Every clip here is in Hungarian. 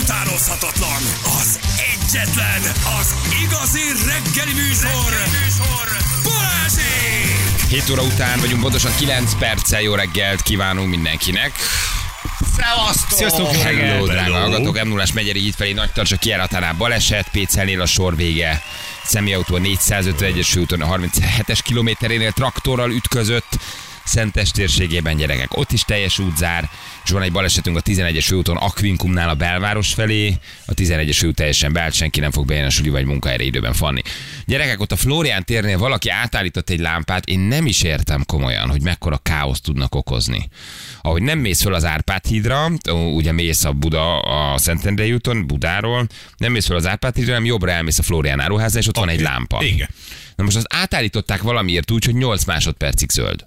utánozhatatlan, az egyetlen, az igazi reggeli műsor, reggeli műsor. Balázsék! 7 óra után vagyunk, pontosan 9 perccel jó reggelt kívánunk mindenkinek. Szevasztok! Sziasztok, Hello, drága hallgatók, m 0 Megyeri így felé nagy tartsa kiáratánál baleset, Pécelnél a sor vége. Személyautó a 451-es főúton a 37-es kilométerénél traktorral ütközött, Szentes térségében gyerekek. Ott is teljes útzár, és van egy balesetünk a 11-es főúton Akvinkumnál a belváros felé. A 11-es főút teljesen beállt, senki nem fog bejönni a suli vagy munkahelyre időben fanni. Gyerekek, ott a Florián térnél valaki átállított egy lámpát, én nem is értem komolyan, hogy mekkora káoszt tudnak okozni. Ahogy nem mész föl az Árpád hídra, ugye mész a Buda, a Szentendrei úton, Budáról, nem mész föl az Árpád hídra, hanem jobbra elmész a Florián áruházra, és ott van egy lámpa. Igen. Na most az átállították valamiért úgy, hogy 8 másodpercig zöld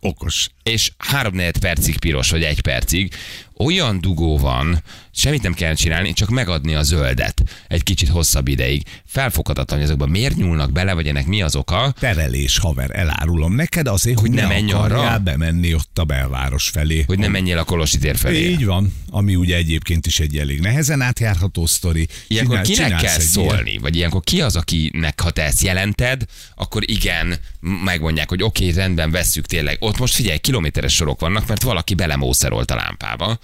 Okos. és 3 percig piros, vagy egy percig, olyan dugó van, semmit nem kell csinálni, csak megadni a zöldet egy kicsit hosszabb ideig. Felfoghatatlan, hogy ezekben miért nyúlnak bele, vagy ennek mi az oka. Terelés, haver, elárulom neked azért, hogy, ne ne menj arra? bemenni ott a belváros felé. Hogy nem menjél a Kolosi tér felé. Így van, ami ugye egyébként is egy elég nehezen átjárható sztori. Ilyenkor Csinál- kinek csinálsz kell szólni? Vagy ilyenkor ki az, akinek, ha te ezt jelented, akkor igen, megmondják, hogy oké, okay, rendben, vesszük tényleg. Ott most figyelj, kilométeres sorok vannak, mert valaki belemószerolt a lámpába.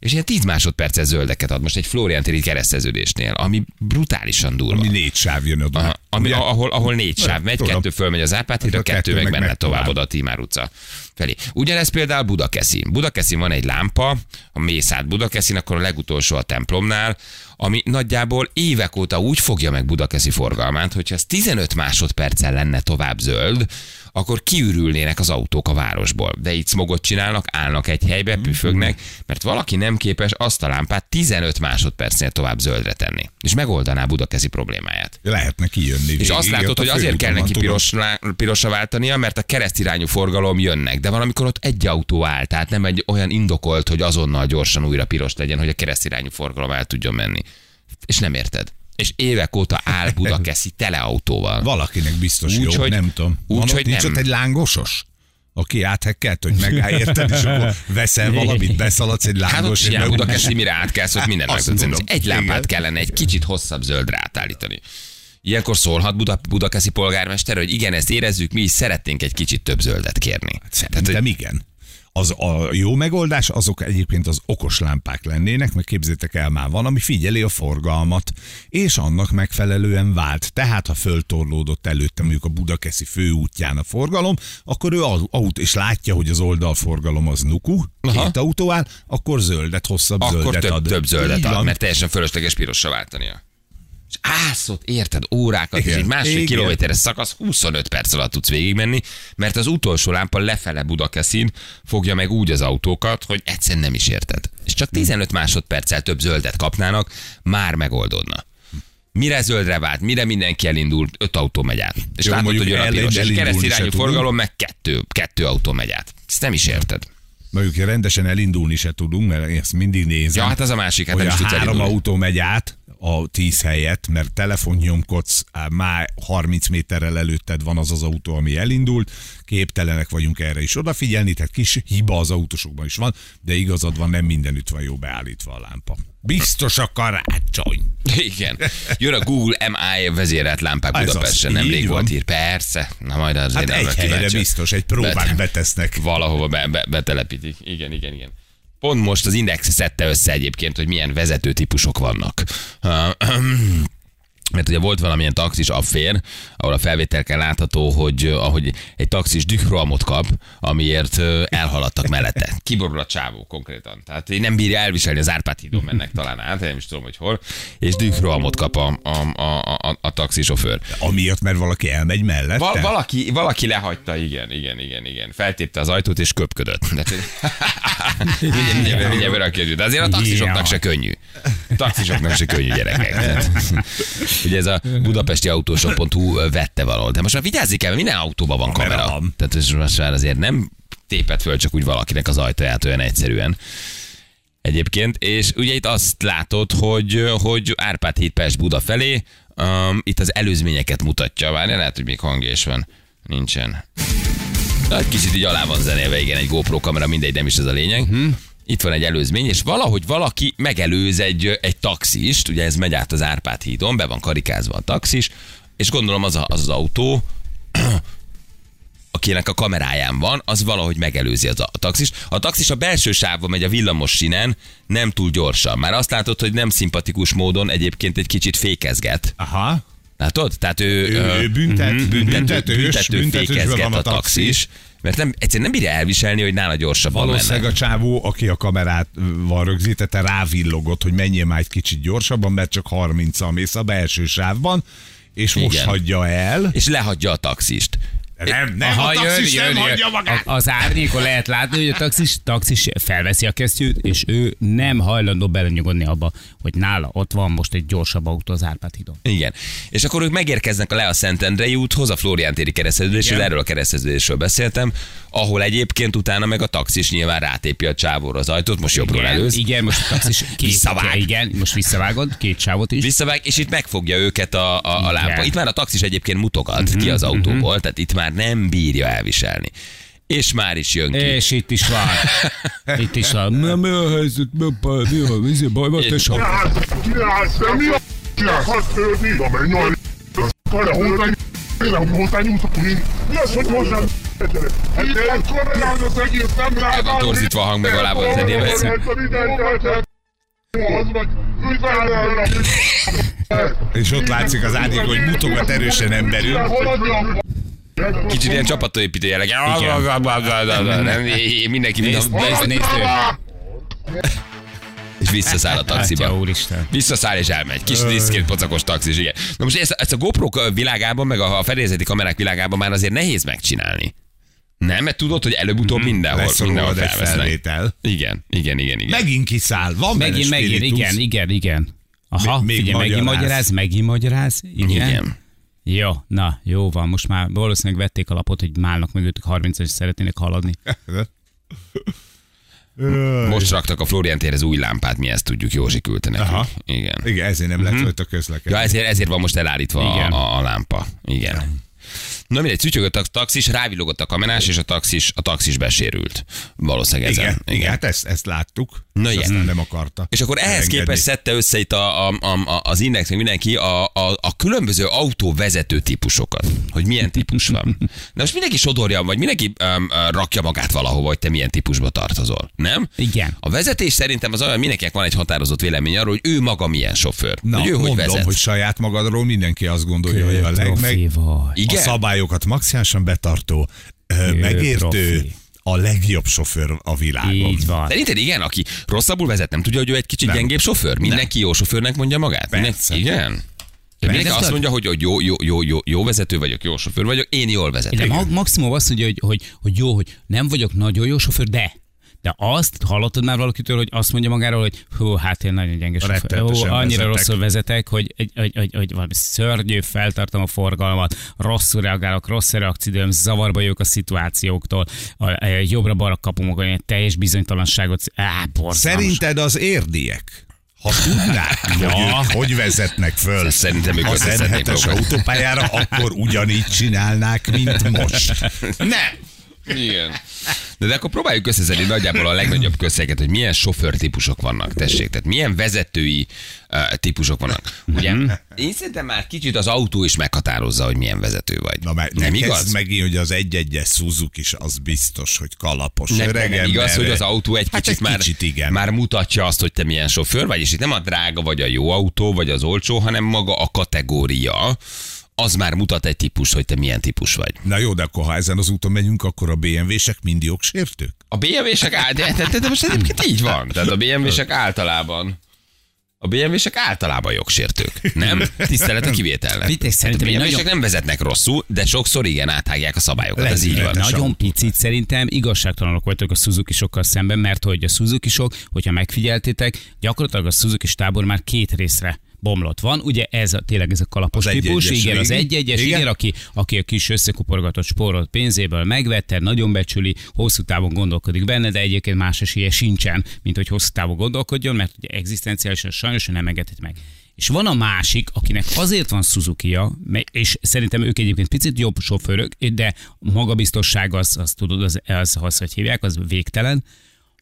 És ilyen 10 másodperces zöldeket ad most egy Florian téri kereszteződésnél, ami brutálisan durva. Ami négy sáv jön oda. Aha, ami, Ugye? ahol, ahol négy sáv megy, Tudom. kettő fölmegy az Árpád hídra, A kettő, meg menne tovább oda a Tímár utca felé. Ugyanez például Budakeszin. Budakeszin van egy lámpa, a mész át Budakeszin, akkor a legutolsó a templomnál, ami nagyjából évek óta úgy fogja meg Budakeszi forgalmát, hogyha ez 15 másodperccel lenne tovább zöld, akkor kiürülnének az autók a városból. De itt smogot csinálnak, állnak egy helybe, püfögnek, mert valaki nem képes azt a lámpát 15 másodpercnél tovább zöldre tenni. És megoldaná Budakeszi problémáját. Lehetne kijönni. És azt látod, a hogy azért kell neki van, piros, pirosra váltania, mert a keresztirányú forgalom jönnek, de valamikor ott egy autó áll, tehát nem egy olyan indokolt, hogy azonnal gyorsan újra piros legyen, hogy a keresztirányú forgalom el tudjon menni. És nem érted. És évek óta áll Budakeszi teleautóval. Valakinek biztos Úgy, jó, hogy- nem tudom. úgy, Van ott, hogy nincs nem. ott egy lángosos? Aki áthekkelt, hogy megáll érted, és akkor veszel valamit, beszaladsz egy Hát ott lángos. Budakeszi, mire átkelsz, hogy minden Azt meg tudsz mondom. Egy lámpát Igen. kellene egy kicsit hosszabb zöldre átállítani. Ilyenkor szólhat Buda, Budakeszi polgármester, hogy igen, ezt érezzük, mi is szeretnénk egy kicsit több zöldet kérni. Szerintem igen. Az a jó megoldás, azok egyébként az okos lámpák lennének, mert képzétek el, már van, ami figyeli a forgalmat, és annak megfelelően vált. Tehát, ha föltorlódott előtte mondjuk a Budakeszi főútján a forgalom, akkor ő au- aut és látja, hogy az oldalforgalom az nuku, Aha. két autó áll, akkor zöldet, hosszabb Akkor zöldet több, ad. több zöldet ad, mert teljesen fölösleges pirosra váltania. És állsz ott, érted, órákat, és Igen, egy másfél kilométeres szakasz 25 perc alatt tudsz végigmenni, mert az utolsó lámpa lefele Budakeszin fogja meg úgy az autókat, hogy egyszerűen nem is érted. És csak 15 másodperccel több zöldet kapnának, már megoldódna. Mire zöldre vált, mire mindenki elindul, öt autó megy át. És Jó, látod, hogy jön a piros, és keresztirányú forgalom, meg kettő, kettő autó megy át. Ezt nem is érted. Mondjuk rendesen elindulni se tudunk, mert ezt mindig nézem. Ja, hát az a másik, hát hogy nem a is tudsz három elindulni. autó megy át a tíz helyet, mert telefon nyomkodsz, á, már 30 méterrel előtted van az az autó, ami elindult, képtelenek vagyunk erre is odafigyelni, tehát kis hiba az autósokban is van, de igazad van, nem mindenütt van jó beállítva a lámpa. Biztos a karácsony. Igen. Jön a Google MI vezérelt lámpák Ez Budapesten, így nemrég volt hír. Persze, na majd azért Hát nem egy helyre kíváncsi. biztos, egy próbán Bet- betesznek. Valahova be, be, betelepítik. Igen, igen, igen. Pont most az Index szedte össze egyébként, hogy milyen vezető típusok vannak. Mert ugye volt valamilyen taxis affér, ahol a felvételken látható, hogy uh, ahogy egy taxis dührohamot kap, amiért uh, elhaladtak mellette. Kiborul a csávó konkrétan. Tehát nem bírja elviselni, az Árpád hídon mennek talán át, nem is tudom, hogy hol, és dührohamot kap a, a, a, a, a taxisofőr. Amiatt, mert valaki elmegy mellette. Val- valaki, valaki lehagyta, igen, igen, igen, igen. Feltépte az ajtót és köpködött. Mindjárt, mindjárt, de azért a taxisoknak se könnyű. A taxisoknak se könnyű gyerekek. Ugye ez a budapesti autósok.hu vette valahol. De most már vigyázzik kell, mert minden autóban van Kamera van. Tehát ez most már azért nem tépet föl csak úgy valakinek az ajtaját olyan egyszerűen. Egyébként, és ugye itt azt látod, hogy, hogy Árpád híd Pest Buda felé, um, itt az előzményeket mutatja. Várjál, lehet, hogy még hangja is van. Nincsen. Na, Egy kicsit így alá van zenélve, igen, egy GoPro kamera, mindegy, nem is ez a lényeg. Hmm. Itt van egy előzmény, és valahogy valaki megelőz egy, egy taxist, ugye ez megy át az Árpád hídon, be van karikázva a taxis, és gondolom az a, az, az autó, akinek a kameráján van, az valahogy megelőzi az a taxis. A taxis a belső sávban megy a villamos sinen, nem túl gyorsan. Már azt látod, hogy nem szimpatikus módon egyébként egy kicsit fékezget. Aha. Látod? Tehát ő, Ő, ő büntet, mhm, büntető, büntető büntetősben fékezget van a taxis. Mert nem, egyszerűen nem bírja elviselni, hogy nála gyorsabban Valószínűleg menne. a csávó, aki a kamerát van rögzítette, rávillogott, hogy menjél már egy kicsit gyorsabban, mert csak 30-al mész a belső sávban, és most Igen. hagyja el. És lehagyja a taxist. Nem, nem, a taxis nem hagyja magát. A- Az árnyékon lehet látni, hogy a taxis, taxis felveszi a kesztyűt, és ő nem hajlandó belenyugodni abba, hogy nála ott van most egy gyorsabb autó az Árpád hídon. Igen. És akkor ők megérkeznek a Lea Szentendrei úthoz, a Florián téri kereszteződésről, erről a kereszteződésről beszéltem, ahol egyébként utána meg a taxis nyilván rátépi a csávóra az ajtót, most jobbról Igen, előz. igen, most a taxis két, Visszavág. Igen, most visszavágod, két sávot is. Visszavág, és itt megfogja őket a, a, a lámpa. Itt már a taxis egyébként mutogat ki az autóból, tehát itt már nem bírja elviselni. És már is jön ki. És itt is van. Itt is van. Mi, mi a helyzet? Mi a baj? Mi a mi a baj? van? Te de mi a kirász? Hadd törni, na menj a Kare, Kérem, hozzá nyújtok én. Mi az, hogy hozzám torzítva a hang meg alá van üdvözlöm! És ott látszik az árnyék, hogy mutogat erősen emberül. Kicsit ilyen csapatépítő jelleg. Nem, Mindenki Nézd, minden, nézd, nézd és visszaszáll a Atya taxiba. úristen. Visszaszáll és elmegy. Kis diszkét pocakos taxis, igen. Na most ezt, ezt a GoPro világában, meg a, a fedélzeti kamerák világában már azért nehéz megcsinálni. Nem, mert tudod, hogy előbb-utóbb mindenhol, mindenhol Leszorolod egy felvesznek. felvétel. Igen, igen, igen, igen. Megint kiszáll. Van Megint, megint, igen, igen, igen. Aha, Még- még figyelj, megint magyaráz, megint magyaráz. Igen. Igen. Jó, na, jó van, most már valószínűleg vették a lapot, hogy málnak mögöttük 30 és szeretnének haladni. Most raktak a Florian térhez új lámpát, mi ezt tudjuk, Józsi küldte nekünk. Aha. Igen. Igen, ezért nem lett rajta közlekedés. Ja, ezért, ezért van most elállítva Igen. a, a, a lámpa. Igen. Na mindegy, csücsögött a taxis, rávillogott a kamerás, és a taxis, a taxis besérült. Valószínűleg ezen. Igen, igen, hát ezt, ezt láttuk. Na igen. aztán nem akarta. És akkor ehhez elengedni. képest szedte össze itt a, a, a, a, az Index, meg mindenki a, a, a különböző autóvezető típusokat, hogy milyen típus van. De most mindenki sodorja, vagy mindenki um, uh, rakja magát valahova, hogy te milyen típusba tartozol, nem? Igen. A vezetés szerintem az olyan, mindenkinek van egy határozott vélemény arról, hogy ő maga milyen sofőr. Na, hogy ő mondom, hogy vezet. hogy saját magadról mindenki azt gondolja, hogy a legmeg... Vagy. Igen? A szabályokat maximálisan betartó, ö, megértő, profi. a legjobb sofőr a világon. Így van. Szerinted igen, aki rosszabbul vezet, nem tudja, hogy ő egy kicsit Nem. gyengébb sofőr? Mindenki jó sofőrnek mondja magát? Persze. Mindenki, igen? De mindenki azt mondja, hogy hogy jó, jó, jó, jó, jó vezető vagyok, jó sofőr vagyok, én jól De vezetek. ma- maximum azt mondja, hogy, hogy, hogy jó, hogy nem vagyok nagyon jó sofőr, de de azt hallottad már valakitől, hogy azt mondja magáról, hogy hú, hát én nagyon gyenge sofőr. Hú, annyira vezetek. rosszul vezetek, hogy, hogy, hogy, hogy, hogy valami szörnyű, feltartom a forgalmat, rosszul reagálok, rossz a reakciódőm, zavarba jövök a szituációktól, a, a, jobbra-balra kapom magam, ilyen teljes bizonytalanságot. Á, borzalmas. Szerinted az érdiek, ha tudnák, hogy ők hogy vezetnek föl Szerintem ők az összeszednék M7-es magukat. autópályára, akkor ugyanígy csinálnák, mint most. Nem! Igen. De, de akkor próbáljuk összeszedni nagyjából a legnagyobb közszeket, hogy milyen sofőrtípusok vannak, tessék. Tehát milyen vezetői uh, típusok vannak. Ugye, én szerintem már kicsit az autó is meghatározza, hogy milyen vezető vagy. Na, mert nem igaz? megint, hogy az egy-egyes Suzuki is az biztos, hogy kalapos. Nem, öreg nem, igaz, hogy az autó egy Hát kicsit, egy már, kicsit igen. már mutatja azt, hogy te milyen sofőr vagy, és itt nem a drága vagy a jó autó, vagy az olcsó, hanem maga a kategória, az már mutat egy típus, hogy te milyen típus vagy. Na jó, de akkor ha ezen az úton megyünk, akkor a BMW-sek mind jogsértők? A BMW-sek ál- de, de, de, de most egyébként így van. Tehát a BMW-sek általában a BMW-sek általában jogsértők. Nem? Tisztelet a kivételnek. Szerintem a BMW-sek nagyon- nem vezetnek rosszul, de sokszor igen áthágják a szabályokat. Ez így van. Nagyon picit szerintem igazságtalanok voltak a suzuki sokkal szemben, mert hogy a suzuki sok, hogyha megfigyeltétek, gyakorlatilag a suzuki tábor már két részre bomlott van. Ugye ez a, tényleg ez a kalapos Az típus, egy-egyes igen, az egy-egyes, Igen. igen, aki, aki a kis összekuporgatott spórolt pénzéből megvette, nagyon becsüli, hosszú távon gondolkodik benne, de egyébként más esélye sincsen, mint hogy hosszú távon gondolkodjon, mert ugye egzisztenciálisan sajnos nem engedheti meg. És van a másik, akinek azért van suzuki és szerintem ők egyébként picit jobb sofőrök, de magabiztosság az, az tudod, az, az, az hogy hívják, az végtelen,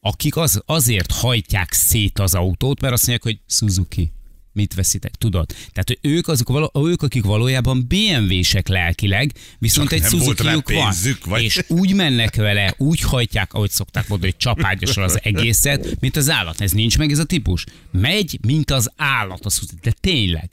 akik az, azért hajtják szét az autót, mert azt mondják, hogy Suzuki. Mit veszitek, tudod? Tehát, hogy ők, azok, való, ők akik valójában BMW-sek lelkileg, viszont Csak egy Suzuki-juk van. vagy? És úgy mennek vele, úgy hajtják, ahogy szokták mondani, hogy csapágyasra az egészet, mint az állat. Ez nincs meg ez a típus. Megy, mint az állat a Suzuki. De tényleg.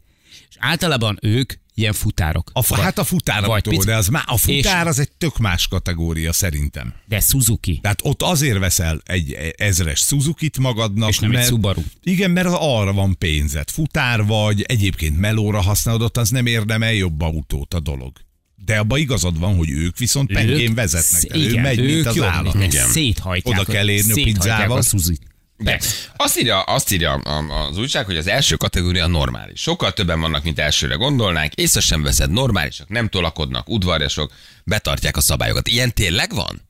És általában ők ilyen futárok. A, fa- hát a futáraktól, vagy pici- de az má, a futár És- az egy tök más kategória szerintem. De Suzuki. Tehát ott azért veszel egy ezres Suzuki-t magadnak, És nem egy mert, Subaru. Igen, mert arra van pénzed. Futár vagy, egyébként melóra használod, ott az nem érdemel jobb autót a dolog. De abban igazad van, hogy ők viszont pengén vezetnek. sz- de ő igen, megy, mint ők az jobb, állat. de Széthajtják. Oda kell érni a pizzával. A Suzuki. De azt írja, azt írja az újság, hogy az első kategória normális. Sokkal többen vannak, mint elsőre gondolnánk. Észre sem veszed, normálisak, nem tolakodnak, udvarjasok, betartják a szabályokat. Ilyen tényleg van?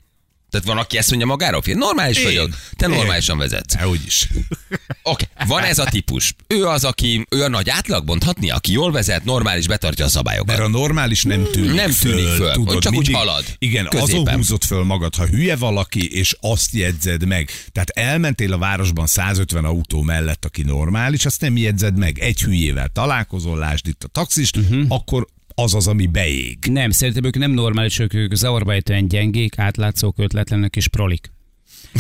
Tehát van, aki ezt mondja magáról, hogy normális Én. vagyok, te Én. normálisan vezetsz. Hogy is. Oké, van ez a típus. Ő az, aki, ő a nagy átlag, mondhatni, aki jól vezet, normális, betartja a szabályokat. Mert a normális nem tűnik Nem tűnik föl, tudod, csak úgy mindig- halad, Igen, középen. azon húzod föl magad, ha hülye valaki, és azt jegyzed meg. Tehát elmentél a városban 150 autó mellett, aki normális, azt nem jegyzed meg. Egy hülyével találkozol, lásd itt a taxist, uh-huh. akkor az az, ami beég. Nem, szerintem ők nem normálisok, ők zavarba ejtően gyengék, átlátszók, ötletlenek és prolik.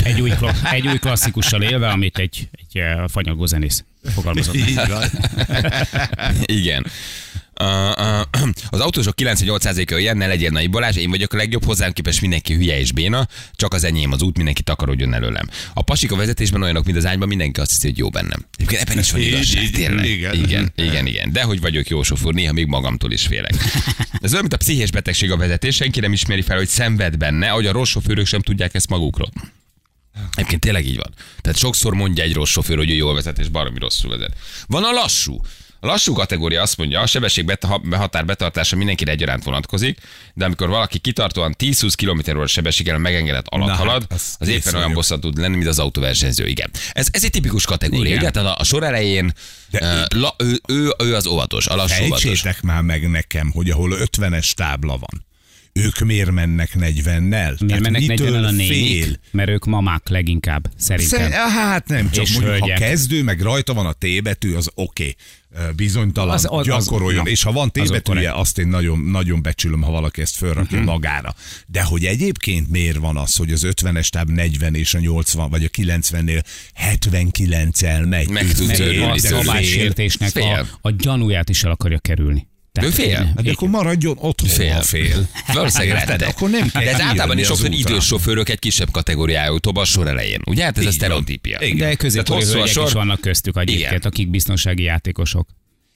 Egy új, egy új klasszikussal élve, amit egy, egy eh, fanyagó zenész fogalmazott. Igen. Az autósok 98%-a ilyen, ne legyél nagy Balázs, én vagyok a legjobb, hozzám képest mindenki hülye és béna, csak az enyém az út, mindenki takarodjon előlem. A pasik a vezetésben olyanok, mint az ágyban, mindenki azt hiszi, hogy jó bennem. Egyébként ebben is van igazság, tényleg. igen. igen, igen, igen. De hogy vagyok jó sofőr, néha még magamtól is félek. Ez olyan, mint a pszichés betegség a vezetés, senki nem ismeri fel, hogy szenved benne, hogy a rossz sofőrök sem tudják ezt magukról. Egyébként tényleg így van. Tehát sokszor mondja egy rossz sofőr, hogy ő jól vezet, és baromi rosszul vezet. Van a lassú. A lassú kategória azt mondja, a sebesség beta- határ betartása mindenkire egyaránt vonatkozik, de amikor valaki kitartóan 10-20 km h sebességgel megengedett alatt Na hát, halad, az az éppen olyan bosszant tud lenni, mint az autóversenyző. Igen. Ez, ez egy tipikus kategória. Igen. Igen. Tehát a, a sor elején De- De, la, ő, ő, ő, az óvatos, a lassú óvatos. Már meg nekem, hogy ahol 50-es tábla van, ők miért mennek 40-nel? Miért mennek mitől 40 a fél? nénik? Mert ők mamák leginkább, szerintem. Szer- hát nem, csak És mondjuk, ha hölgyek. kezdő, meg rajta van a T betű, az oké. Okay. Bizonytalan, Az- az, az- az, gyakoroljon. na, és ha van T az azt én nagyon, nagyon becsülöm, ha valaki ezt fölrakja uh-huh. magára. De hogy egyébként miért van az, hogy az 50-es táb 40 és a 80, vagy a 90-nél 79-el megy? Meg örülni a szabálysértésnek a, a gyanúját is el akarja kerülni. Ő fél. Hát de akkor maradjon otthon, Fél. fél. Valószínűleg. Akkor nem kell De ez általában is sokszor idős sofőrök egy kisebb kategóriájú, a sor elején. Ugye? Hát ez a Így van. sztereotípia. Igen. De középkori a hölgyek sor. is vannak köztük egyébként, Igen. akik biztonsági játékosok.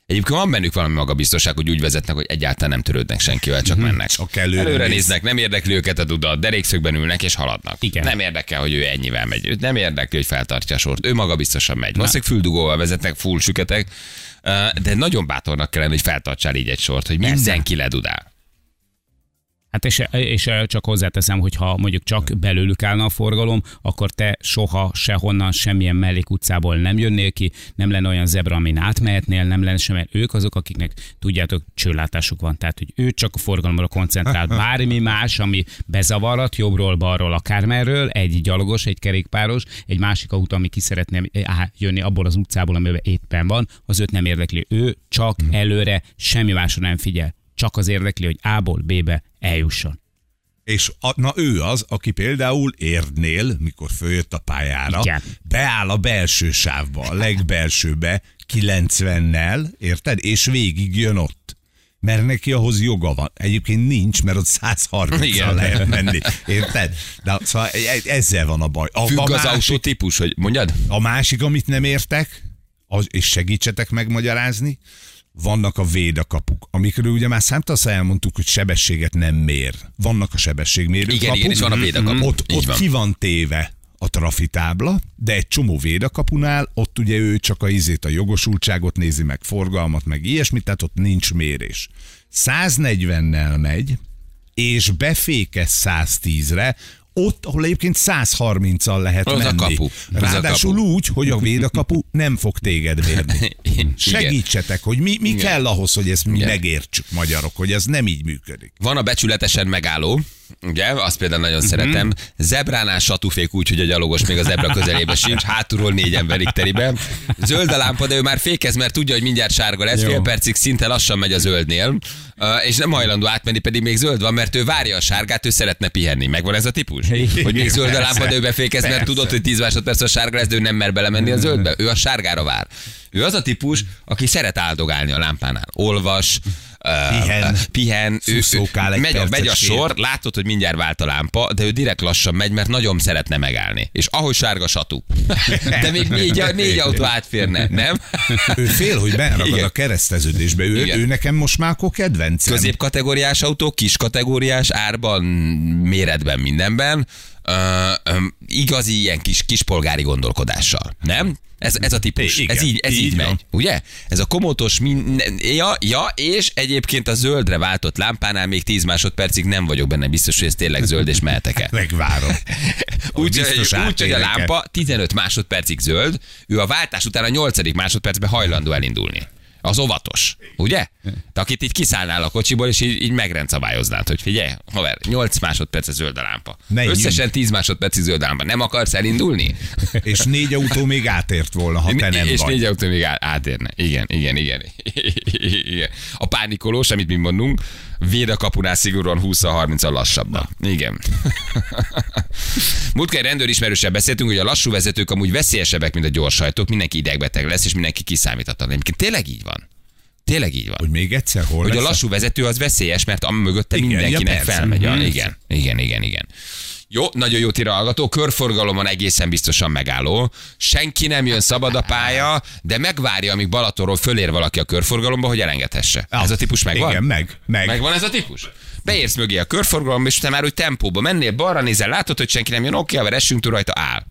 Egyébként van bennük valami magabiztosság, hogy úgy vezetnek, hogy egyáltalán nem törődnek senkivel, csak mennek. Csak előre előre néz. néznek, nem érdekli őket a duda, derékszögben ülnek és haladnak. Igen. Nem érdekel, hogy ő ennyivel megy. Őt nem érdekli, hogy feltartja a sort. Ő magabiztosan megy. Valószínűleg füldugóval vezetnek, full süketek, de nagyon bátornak kellene, hogy feltartsál így egy sort, hogy mindenki ledudál. Hát és, és csak hozzáteszem, hogy ha mondjuk csak belőlük állna a forgalom, akkor te soha sehonnan, semmilyen mellékutcából nem jönnél ki, nem lenne olyan zebra, amin átmehetnél, nem lenne sem, mert ők azok, akiknek tudjátok, csőlátásuk van. Tehát, hogy ő csak a forgalomra koncentrál. Bármi más, ami bezavarhat, jobbról, balról, akármerről, egy gyalogos, egy kerékpáros, egy másik autó, ami ki szeretne jönni abból az utcából, amiben éppen van, az őt nem érdekli. Ő csak előre, semmi másra nem figyel. Csak az érdekli, hogy A-ból B-be eljusson. És a, na ő az, aki például Érdnél, mikor följött a pályára, Igen. beáll a belső sávba, a legbelsőbe, 90-nel, érted? És végig jön ott. Mert neki ahhoz joga van. Egyébként nincs, mert ott 130 Igen. lehet menni. Érted? De szóval e- e- ezzel van a baj. A, Függ a, az másik, autótípus, hogy mondjad? a másik, amit nem értek, az, és segítsetek megmagyarázni, vannak a védakapuk, amikről ugye már számtalanszor elmondtuk, hogy sebességet nem mér. Vannak a sebességmérő Igen, kapuk. igen, és van a védakapu. Ott, Így ott van. ki van téve a trafitábla, de egy csomó védakapunál, ott ugye ő csak a izét, a jogosultságot nézi meg, forgalmat, meg ilyesmit, tehát ott nincs mérés. 140-nel megy, és befékez 110-re, ott, ahol egyébként 130-al lehet Az a menni. kapu. Az a Ráadásul kapu. úgy, hogy a védakapu nem fog téged. Igen. Segítsetek, hogy mi, mi Igen. kell ahhoz, hogy ezt mi Igen. megértsük magyarok, hogy ez nem így működik. Van a becsületesen megálló, Ugye, azt például nagyon Mhm. szeretem. Zebránál satufék úgy, hogy a gyalogos még a zebra közelébe sincs, hátulról négyen verik teribe. Zöld a lámpa, de ő már fékez, mert tudja, hogy mindjárt sárga lesz, fél percig szinte lassan megy a zöldnél, és nem hajlandó átmenni, pedig még zöld van, mert ő várja a sárgát, ő szeretne pihenni. Megvan ez a típus? Hogy még zöld a lámpa, de ő befékez, mert tudod, hogy 10 másodperc a sárga lesz, de ő nem mer belemenni a zöldbe. Ő a sárgára vár. Ő az a típus, aki szeret áldogálni a lámpánál. Olvas, Pihen. ő, ő, megy, a, megy a sor, látod, hogy mindjárt vált a lámpa, de ő direkt lassan megy, mert nagyon szeretne megállni. És ahogy sárga satú. De még négy, négy autó átférne, nem? Ő fél, hogy beragad Igen. a kereszteződésbe. Ő, Igen. ő nekem most már akkor kedvencem. Középkategóriás autó, kis kategóriás árban, méretben, mindenben. Uh, um, igazi ilyen kis kispolgári gondolkodással, nem? Ez, ez a típus. Igen, ez így, ez így, így megy. van. Ugye? Ez a komotos, minden, ja, ja, és egyébként a zöldre váltott lámpánál még 10 másodpercig nem vagyok benne biztos, hogy ez tényleg zöld, és mehetek-e. Megvárom. Úgy, biztos úgy, úgy, hogy a lámpa 15 másodpercig zöld, ő a váltás után a 8. másodpercben hajlandó elindulni. Az óvatos, ugye? Te akit így kiszállnál a kocsiból, és így, így megrendszabályoznád, hogy figyelj, haver, 8 másodperc zöld a lámpa. Menjünk. Összesen 10 másodpercig zöld a lámpa. Nem akarsz elindulni? És négy autó még átért volna, ha te nem és vagy. négy autó még átérne. Igen, igen, igen. igen. A pánikolós, amit mi mondunk, véd a kapunál szigorúan 20-30-al lassabban. Igen. Múltkor egy rendőrismerőssel beszéltünk, hogy a lassú vezetők amúgy veszélyesebbek, mint a gyorshajtók, mindenki idegbeteg lesz, és mindenki kiszámíthatatlan. Tényleg így van. Tényleg így van. Hogy még egyszer hol Hogy a lesz? lassú vezető az veszélyes, mert a mögötte Igen, mindenkinek ja, felmegy. a- Mhm. Igen, igen, igen, igen. Jó, nagyon jó tira hallgató, körforgalomon egészen biztosan megálló. Senki nem jön szabad a pálya, de megvárja, amíg Balatonról fölér valaki a körforgalomba, hogy elengedhesse. Ez a típus megvan? Igen, meg. meg. Megvan ez a típus? Beérsz mögé a körforgalomba, és te már úgy tempóba mennél, balra nézel, látod, hogy senki nem jön, oké, haver, essünk túl rajta, áll.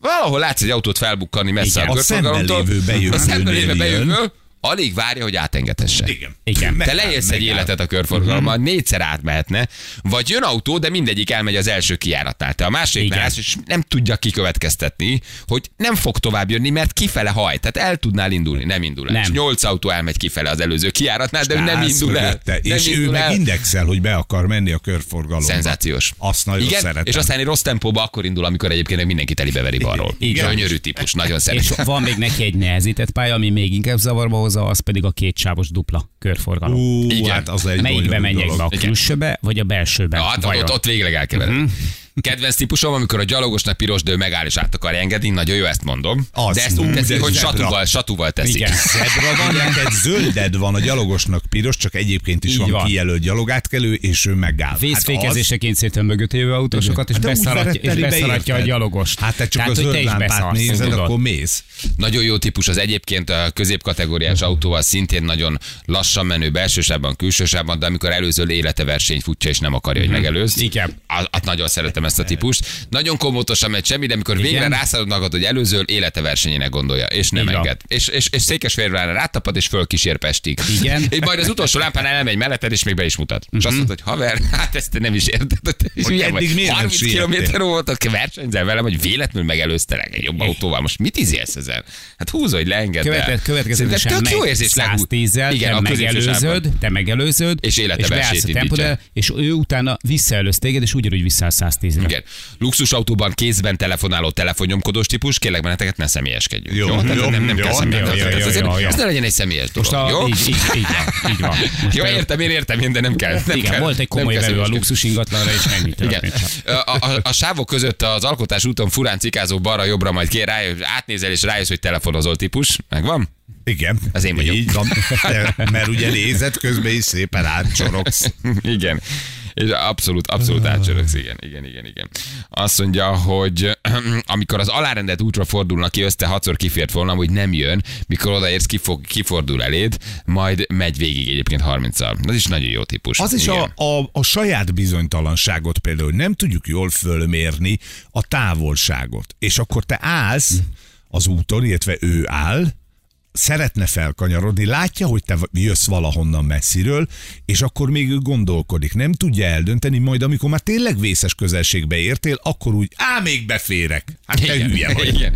Valahol látsz egy autót felbukkanni messze Igen, a a szemben körforgalomtól. lévő bejövőnél a szemben lévő bejövő, alig várja, hogy átengedhesse. Igen. Igen. Te leélsz egy megáll. életet a körforgalomban, négyszer átmehetne, vagy jön autó, de mindegyik elmegy az első kijáratnál. Te a másiknál állsz, és nem tudja kikövetkeztetni, hogy nem fog tovább jönni, mert kifele haj. Tehát el tudnál indulni, nem indul el. Nem. És nyolc autó elmegy kifele az előző kijáratnál, de ő nem indul el. Nem És ő indul meg el. indexel, hogy be akar menni a körforgalomba. Szenzációs. Azt nagyon Igen, szeretem. és aztán egy rossz tempóba akkor indul, amikor egyébként meg mindenki telibe veri balról. Igen. Gyönyörű típus, nagyon És szeretem. van még neki egy nehezített pálya, ami még inkább zavarba hozza, az pedig a kétsávos dupla körforgalom. Ú, Igen. hát az egy Melyikbe dolog. be, a külsőbe, vagy a belsőbe? Ja, hát Vajon? ott, ott végleg elkevered. Kedvenc típusom, amikor a gyalogosnak piros, de ő megáll és át akar engedni, nagyon jó, ezt mondom. Az. de ezt úgy teszi, hogy zebra. satúval, satúval teszik. Igen. Zebra van, neked zölded van, a gyalogosnak piros, csak egyébként is Így van, van. kijelölt gyalogátkelő, és ő megáll. Vészfékezéseként szépen mögött jövő autósokat, és Hát beszaratja, és beszaratja a gyalogost. Hát te csak Tehát, a zöld is lámpát nézed, akkor mész. Nagyon jó típus az egyébként a középkategóriás autóval szintén nagyon lassan menő belsősában, külsősában, de amikor előző élete versenyt futja és nem akarja, hogy. Mhm. Igen. Az, az nagyon szeretem ezt a típust. Nagyon komótosan megy semmi, de amikor végre Igen. rászállod magad, hogy előző élete versenyének gondolja, és nem van. enged. És, és, és Székesfehérvárra rátapad, és fölkísér Pestig. Igen. És majd az utolsó lámpánál elmegy melletted, és még be is mutat. És azt mondod, hogy haver, hát ezt te nem is érted. És Hogy eddig miért nem 30 siettél? km volt, aki versenyzel velem, hogy véletlenül megelőztelek egy jobb autóval. Most mit izélsz ezen? Hát húzz, hogy leengedd el. Következő, tök jó érzés lehúz. 110-zel, Igen, te a megelőzöd, te megelőzöd, És élete és versét beállsz a indítja. tempódra, és ő utána visszaelőz téged, és ugyanúgy visszaáll 110-re. Igen. Luxusautóban kézben telefonáló telefonnyomkodós típus, kérlek benneteket ne személyeskedjünk. Jó, Tehát jó, nem, nem jó, kell jó, személyeskedni. jó, jó, Ez jó, jó. Ne legyen egy személyes Most dolog. a, Jó? így, így, így, van, így van. Most Jó, te- értem, én értem, én, de nem kell. Nem Igen, kell, volt egy komoly vevő a luxus ingatlanra, és ennyi Igen. A, a, a sávok között az alkotás úton furán cikázó balra-jobbra majd kér, rájössz, átnézel és rájössz, hogy telefonozol típus. Megvan? Igen. Az én vagyok. Így van. Mert ugye nézed, közben is szépen átcsorogsz. igen. És abszolút, abszolút átcsöröksz, igen, igen, igen, igen. Azt mondja, hogy amikor az alárendelt útra fordulnak ki, össze hatszor kifért volna, hogy nem jön, mikor odaérsz, kifog, kifordul eléd, majd megy végig egyébként 30-al. Az is nagyon jó típus. Az is igen. a, a, a saját bizonytalanságot például, nem tudjuk jól fölmérni a távolságot. És akkor te állsz az úton, illetve ő áll, szeretne felkanyarodni, látja, hogy te jössz valahonnan messziről, és akkor még ő gondolkodik. Nem tudja eldönteni, majd amikor már tényleg vészes közelségbe értél, akkor úgy, á, még beférek. Hát te Igen, hülye vagy. Igen.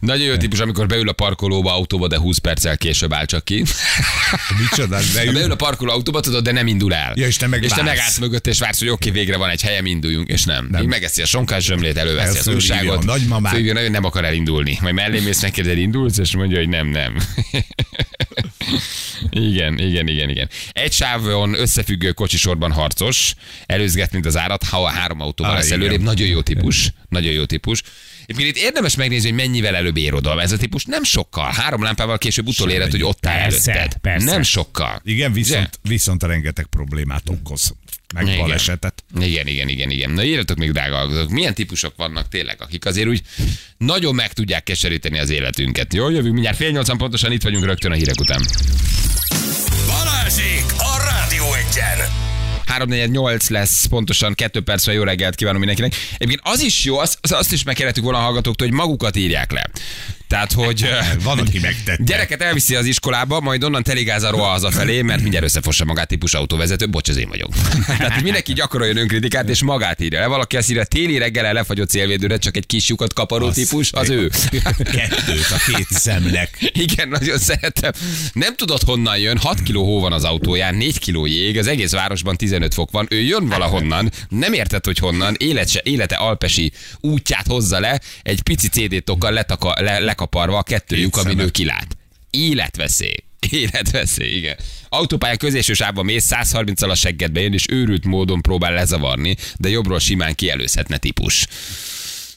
Nagyon jó típus, amikor beül a parkolóba autóba, de 20 perccel később áll csak ki. Micsoda, Ha beül a parkoló autóba, tudod, de nem indul el. Ja, és te meg és te megállsz mögött, és vársz, hogy oké, végre van egy helyem, induljunk, és nem. nem. Így megeszi a sonkás zsömlét, előveszi az újságot. nagyon nem akar elindulni. Majd mellé mész, megkérdez, indulsz, és mondja, hogy nem, nem. Igen, igen, igen, igen. Egy sávon összefüggő kocsisorban harcos, előzget, mint az árat, ha a három autóval Á, lesz igen. előrébb, nagyon jó típus, nagyon jó típus. Egyébként itt érdemes megnézni, hogy mennyivel előbb ér oda. Ez a típus nem sokkal. Három lámpával később utoléred, hogy ott áll Persze, előtted. persze. Nem sokkal. Igen, viszont, viszont rengeteg problémát okoz. Meg Igen. balesetet. Igen, igen, igen, igen. Na írjatok még, drága hallgatók, milyen típusok vannak tényleg, akik azért úgy nagyon meg tudják keseríteni az életünket. Jó, jövünk mindjárt fél nyolcan pontosan, itt vagyunk rögtön a hírek után. Balázsék a Rádió Egyen! 348 lesz pontosan, kettő percre jó reggelt kívánom mindenkinek. Egyébként az is jó, azt, azt is megkérhetük volna a hallgatóktól, hogy magukat írják le. Tehát, hogy Van, aki megtette. gyereket elviszi az iskolába, majd onnan teligáz a roha hazafelé, mert mindjárt összefossa magát típus autóvezető, bocs, ez én vagyok. Tehát, mindenki gyakoroljon önkritikát, és magát írja le. Valaki azt írja, téli reggel lefagyott szélvédőre, csak egy kis lyukat kaparó Az- típus, az ő. Kettőt a két szemnek. Igen, nagyon szeretem. Nem tudod honnan jön, 6 kiló hó van az autóján, 4 kiló jég, az egész városban 15 fok van, ő jön valahonnan, nem érted, hogy honnan, élet se, élete alpesi útját hozza le, egy pici CD-tokkal letaka, le, lekaparva a kettő lyuk, amin ő kilát. Életveszély. Életveszély, igen. Autópálya közéső sávban mész, 130 al a seggedbe jön, és őrült módon próbál lezavarni, de jobbról simán kielőzhetne típus.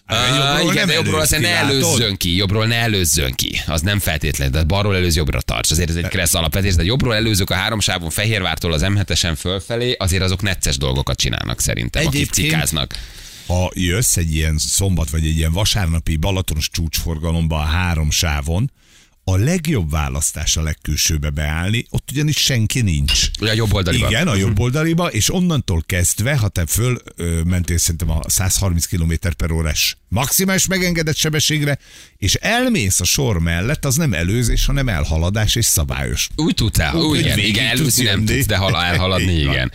jobbról Ah, igen, nem de jobbról ki, ne előzzön ki, jobbról ne előzzön ki. Az nem feltétlenül, de balról előz, jobbra tarts. Azért ez egy kressz alapvetés, de jobbról előzök a három sávon Fehérvártól az M7-esen fölfelé, azért azok necces dolgokat csinálnak szerintem, akik Egyébként- cikáznak. Ha jössz egy ilyen szombat vagy egy ilyen vasárnapi Balatonos csúcsforgalomba a három sávon, a legjobb választás a legkülsőbe beállni, ott ugyanis senki nincs. A jobb oldaliban. Igen, a jobb oldaliba, és onnantól kezdve, ha te föl ö, mentél szerintem a 130 km per órás maximális megengedett sebességre, és elmész a sor mellett, az nem előzés, hanem elhaladás és szabályos. Úgy tudsz el, Úgy, igen, igen, előzni nem tudsz, de hal, elhaladni, igen.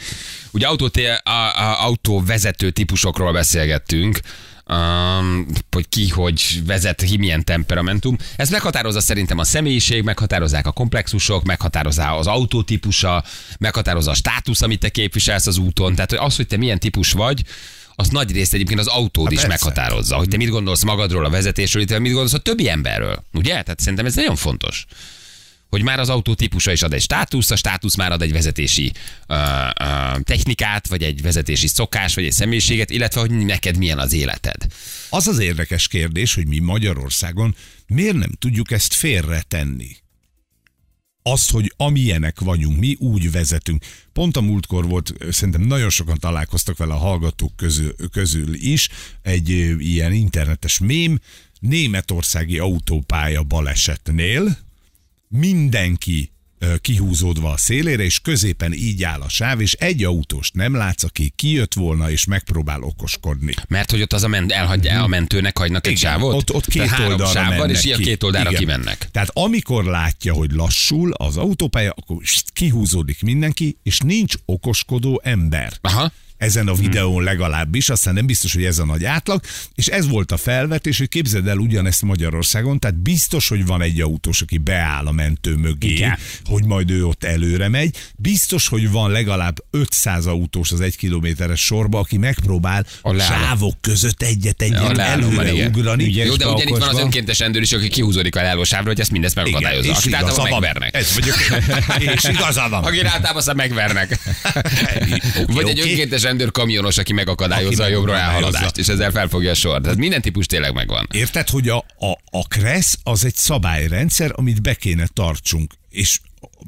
Ugye autót, a, a, autóvezető típusokról beszélgettünk, um, hogy ki hogy vezet, ki milyen temperamentum. Ez meghatározza szerintem a személyiség, meghatározzák a komplexusok, meghatározza az autótípusa, meghatározza a státusz, amit te képviselsz az úton. Tehát hogy az, hogy te milyen típus vagy, az nagy részt egyébként az autód Há, is persze. meghatározza, hogy te mit gondolsz magadról, a vezetésről, illetve mit gondolsz a többi emberről. Ugye? Tehát szerintem ez nagyon fontos hogy már az autó típusa is ad egy státusz, a státusz már ad egy vezetési ö, ö, technikát, vagy egy vezetési szokás, vagy egy személyiséget, illetve hogy neked milyen az életed. Az az érdekes kérdés, hogy mi Magyarországon miért nem tudjuk ezt félretenni. Azt, hogy amilyenek vagyunk, mi úgy vezetünk. Pont a múltkor volt, szerintem nagyon sokan találkoztak vele a hallgatók közül, közül is, egy ilyen internetes mém, németországi autópálya balesetnél mindenki kihúzódva a szélére, és középen így áll a sáv, és egy autóst nem látsz, aki kijött volna, és megpróbál okoskodni. Mert hogy ott az a ment, elhagyja, a mentőnek hagynak egy Igen, sávot? Ott, ott két Tehát oldalra sáv van, és ki. két oldalra Igen. kimennek. Tehát amikor látja, hogy lassul az autópálya, akkor kihúzódik mindenki, és nincs okoskodó ember. Aha. Ezen a videón legalábbis, aztán nem biztos, hogy ez a nagy átlag, és ez volt a felvetés, hogy képzeld el ugyanezt Magyarországon, tehát biztos, hogy van egy autós, aki beáll a mentő mögé, Igen. hogy majd ő ott előre megy, biztos, hogy van legalább 500 autós az egy kilométeres sorba, aki megpróbál A sávok között egyet-egyet előre igen. ugrani. Ügyes Jó, de ugyanitt van az önkéntes rendőr is, aki kihúzódik a leállósávra, hogy ezt mindezt megakadályozza. és igaza van. megvernek. Ez vagyok. És igaza van. Akit általában aztán megvernek. Vagy egy önkéntes rendőr kamionos, aki megakadályozza Aki a jobbra elhaladást, és ezzel felfogja a sor. Tehát minden típus tényleg megvan. Érted, hogy a, a, a KRESZ az egy szabályrendszer, amit be kéne tartsunk. És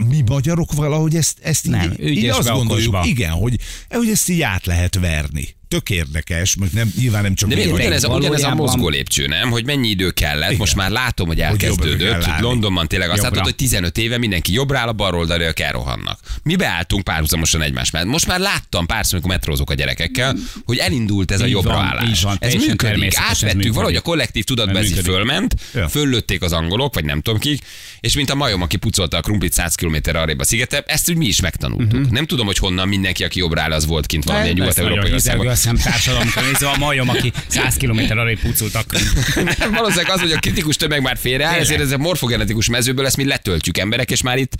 mi magyarok valahogy ezt, ezt Nem, így, így azt gondoljuk, igen, hogy, hogy ezt így át lehet verni. Tök érdekes, most nem, nyilván nem csak De mi miért ugyanez, a- ugyanez a mozgó lépcső, nem? Hogy mennyi idő kellett, most már látom, hogy elkezdődött. állni. Londonban tényleg azt látod, hogy 15 éve mindenki jobbra áll, a bal oldalra elrohannak. Mi beálltunk párhuzamosan egymás mellett. Most már láttam párszor, amikor metrózok a gyerekekkel, hogy elindult ez a jobbra van, állás. van, ez működik. Átvettük valahogy a kollektív tudatba, ez így fölment, Ja. föllőtték az angolok, vagy nem tudom kik, és mint a majom, aki pucolta a krumplit 100 km arrébb a szigetet, ezt úgy mi is megtanultuk. Nem tudom, hogy honnan mindenki, aki jobbra áll, az volt kint valamilyen nyugat-európai országban. Társadalomkör nézve a majom, aki 100 km arra pucoltak. Nem, valószínűleg az, hogy a kritikus tömeg már félreáll, ezért ez a morfogenetikus mezőből ezt mi letöltjük emberek, és már itt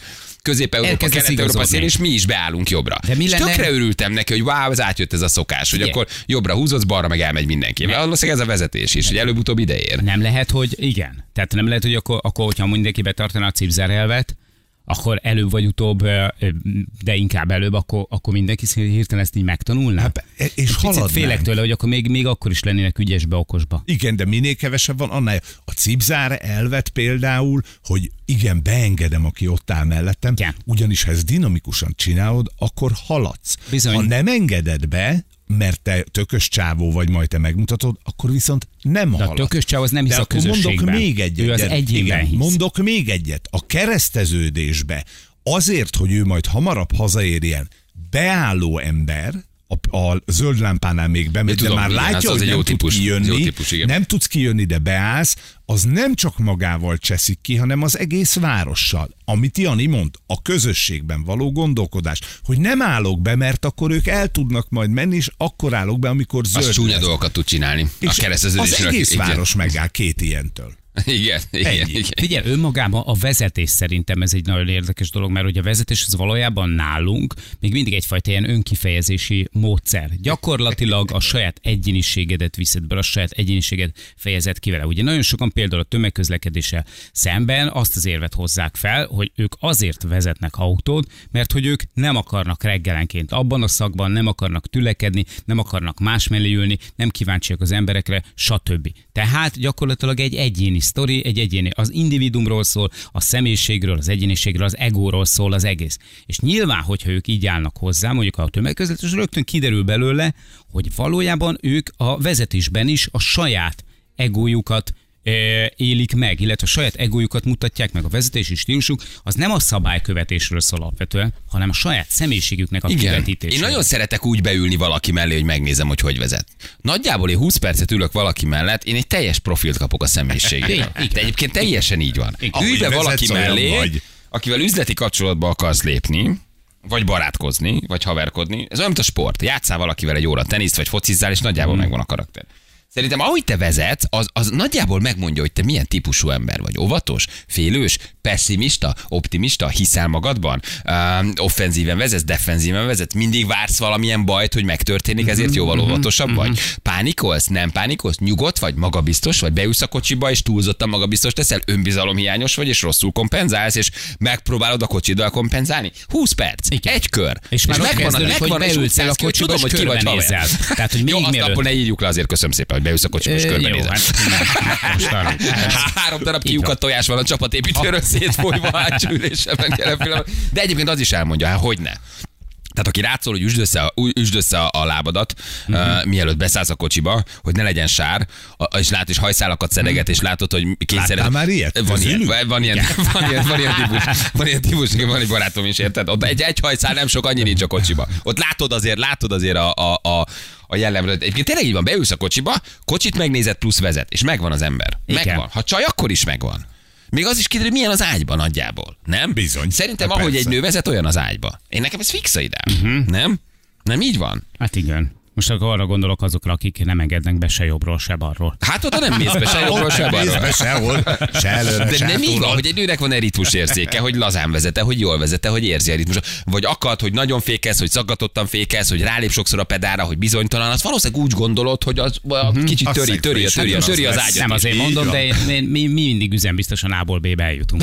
Közép-Európa, Kelet-Európa és mi is beállunk jobbra. De mi és lenne- tökre örültem neki, hogy wow, ez átjött ez a szokás, hogy Figyelj. akkor jobbra húzod, balra meg elmegy mindenki. Mert valószínűleg ez a vezetés is, hogy előbb-utóbb ide ér. Nem lehet, hogy igen. Tehát nem lehet, hogy akkor, akkor hogyha mindenki betartaná a cipzer elvet, akkor előbb vagy utóbb, de inkább előbb, akkor, akkor mindenki hirtelen ezt így megtanulná. Hát, és Egy picit haladnánk. félek tőle, hogy akkor még, még akkor is lennének ügyesbe, okosba. Igen, de minél kevesebb van, annál. A cipzár elvet például, hogy igen, beengedem, aki ott áll mellettem, Igen. ugyanis ha ezt dinamikusan csinálod, akkor haladsz. Bizony. Ha nem engeded be, mert te tökös csávó vagy, majd te megmutatod, akkor viszont nem De a tökös csáv az nem hisz De a akkor mondok még egyet. Ő az egyénben hisz. Mondok még egyet. A kereszteződésbe azért, hogy ő majd hamarabb hazaérjen, beálló ember, a, a zöld lámpánál még bemegy, de tudom, már igen, látja, az- az hogy nem jó tud kijönni, jó típus, igen. nem tudsz kijönni, de beállsz, az nem csak magával cseszik ki, hanem az egész várossal. Amit Jani mond, a közösségben való gondolkodás, hogy nem állok be, mert akkor ők el tudnak majd menni, és akkor állok be, amikor zöld Az csúnya lesz. dolgokat tud csinálni. A És kereszteződésre. az egész város megáll két ilyentől. Igen, igen, Ennyi. igen. Figyelj, önmagában a vezetés szerintem ez egy nagyon érdekes dolog, mert hogy a vezetés az valójában nálunk még mindig egyfajta ilyen önkifejezési módszer. Gyakorlatilag a saját egyéniségedet viszed be, a saját egyéniséget fejezed ki vele. Ugye nagyon sokan például a tömegközlekedéssel szemben azt az érvet hozzák fel, hogy ők azért vezetnek autót, mert hogy ők nem akarnak reggelenként abban a szakban, nem akarnak tülekedni, nem akarnak más mellé ülni, nem kíváncsiak az emberekre, stb. Tehát gyakorlatilag egy egyéni sztori, egy egyéni, az individumról szól, a személyiségről, az egyéniségről, az egóról szól az egész. És nyilván, hogyha ők így állnak hozzá, mondjuk a tömegközlekedés, rögtön kiderül belőle, hogy valójában ők a vezetésben is a saját egójukat élik meg, illetve a saját egójukat mutatják meg. A vezetési stílusuk az nem a szabálykövetésről szól alapvetően, hanem a saját személyiségüknek a Igen. kivetítéséről. Én nagyon szeretek úgy beülni valaki mellé, hogy megnézem, hogy hogy vezet. Nagyjából én 20 percet ülök valaki mellett, én egy teljes profilt kapok a személyiségéről. Igen. De egyébként teljesen így van. Igen. Ülj be valaki mellé, vagy. akivel üzleti kapcsolatba akarsz lépni, vagy barátkozni, vagy haverkodni. Ez olyan, mint a sport. Játszál valakivel egy óra teniszt, vagy focizzál, és nagyjából Hmm. megvan a karakter. Szerintem ahogy te vezetsz, az, az nagyjából megmondja, hogy te milyen típusú ember vagy. Óvatos, félős, pessimista, optimista, hiszel magadban, uh, offenzíven vezetsz, defenzíven vezetsz, mindig vársz valamilyen bajt, hogy megtörténik, ezért jóval óvatosabb vagy. Pánikolsz, nem pánikolsz, nyugodt vagy, magabiztos vagy, beülsz a kocsiba, és túlzottan magabiztos teszel, önbizalomhiányos vagy, és rosszul kompenzálsz, és megpróbálod a kocsiddal kompenzálni. 20 perc, Igen. egy kör. És már ott megvan, kezdődik, hogy megvan, és úgy szállsz a hogy kocsiba, tudom, és hogy ki vagy. Tehát, hogy még Jó, azt ne írjuk le, azért köszönöm szépen, hogy beülsz a kocsiba, és körbenézel. hát. Három darab kiukat tojás van a csapatépítőről szétfolyva a hátsó üléseben jelen pillanatban. De egyébként az is elmondja, hát hogy ne. Tehát aki rátszól, hogy üsd össze, üsd össze a, lábadat, uh-huh. uh, mielőtt beszállsz a kocsiba, hogy ne legyen sár, a, és lát, és hajszálakat szedeget, és látod, hogy kényszered. Láttál már ilyet? Van ilyen, van ilyen, van ilyen, van ilyen típus, van ilyen típus, van egy barátom is, érted? Ott egy, egy hajszál nem sok, annyi nincs a kocsiba. Ott látod azért, látod azért a, a, a, a jellemről. Egyébként tényleg így van, beülsz a kocsiba, kocsit megnézed plusz vezet, és megvan az ember. Igen. Megvan. Ha csaj, akkor is megvan. Még az is kiderül, milyen az ágyban nagyjából. Nem? Bizony. Szerintem, Hát ahogy persze. egy nő vezet, olyan az ágyba. Én nekem ez fix a ideám. Uh-huh. Nem? Nem így van? Hát igen. Most akkor arra gondolok azokra, akik nem engednek be se jobbról, se balról. Hát oda nem mész be se jobbról, se nem mész balról. be sehol, se előre, De se nem így van, hogy egy nőnek van egy ritmus érzéke, hogy lazán vezete, hogy jól vezete, hogy érzi a ritmus. Vagy akad, hogy nagyon fékez, hogy szaggatottan fékez, hogy rálép sokszor a pedára, hogy bizonytalan. Az valószínűleg úgy gondolod, hogy az a kicsit Azt töri, töri, szerintem töri, is töri, töri az ugyanaz ágyat. Nem azért mondom, de én- mi, mi, mi mindig üzenbiztosan A-ból B-be eljutunk.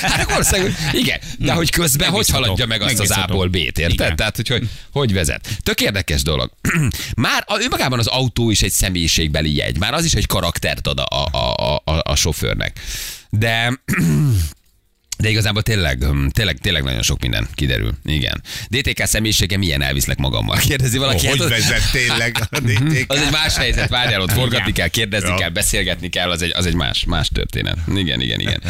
Hát igen, de hogy közben hogy haladja meg azt az. A-ból B-t, érted? Tehát, hogy, hogy hogy vezet. Tök érdekes dolog. Már a- önmagában az autó is egy személyiségbeli jegy. Már az is egy karaktert ad a, a, a, a, a sofőrnek. De De igazából tényleg, hm, tényleg, tényleg nagyon sok minden kiderül. Igen. DTK személyisége milyen elviszlek magammal? Kérdezi valaki. Hogy Hát vezet tényleg a DTK? az egy más helyzet, várjál, ott forgatni kell, kérdezni Ja. kell, beszélgetni kell, az egy, az egy más, más történet. Igen, igen, igen.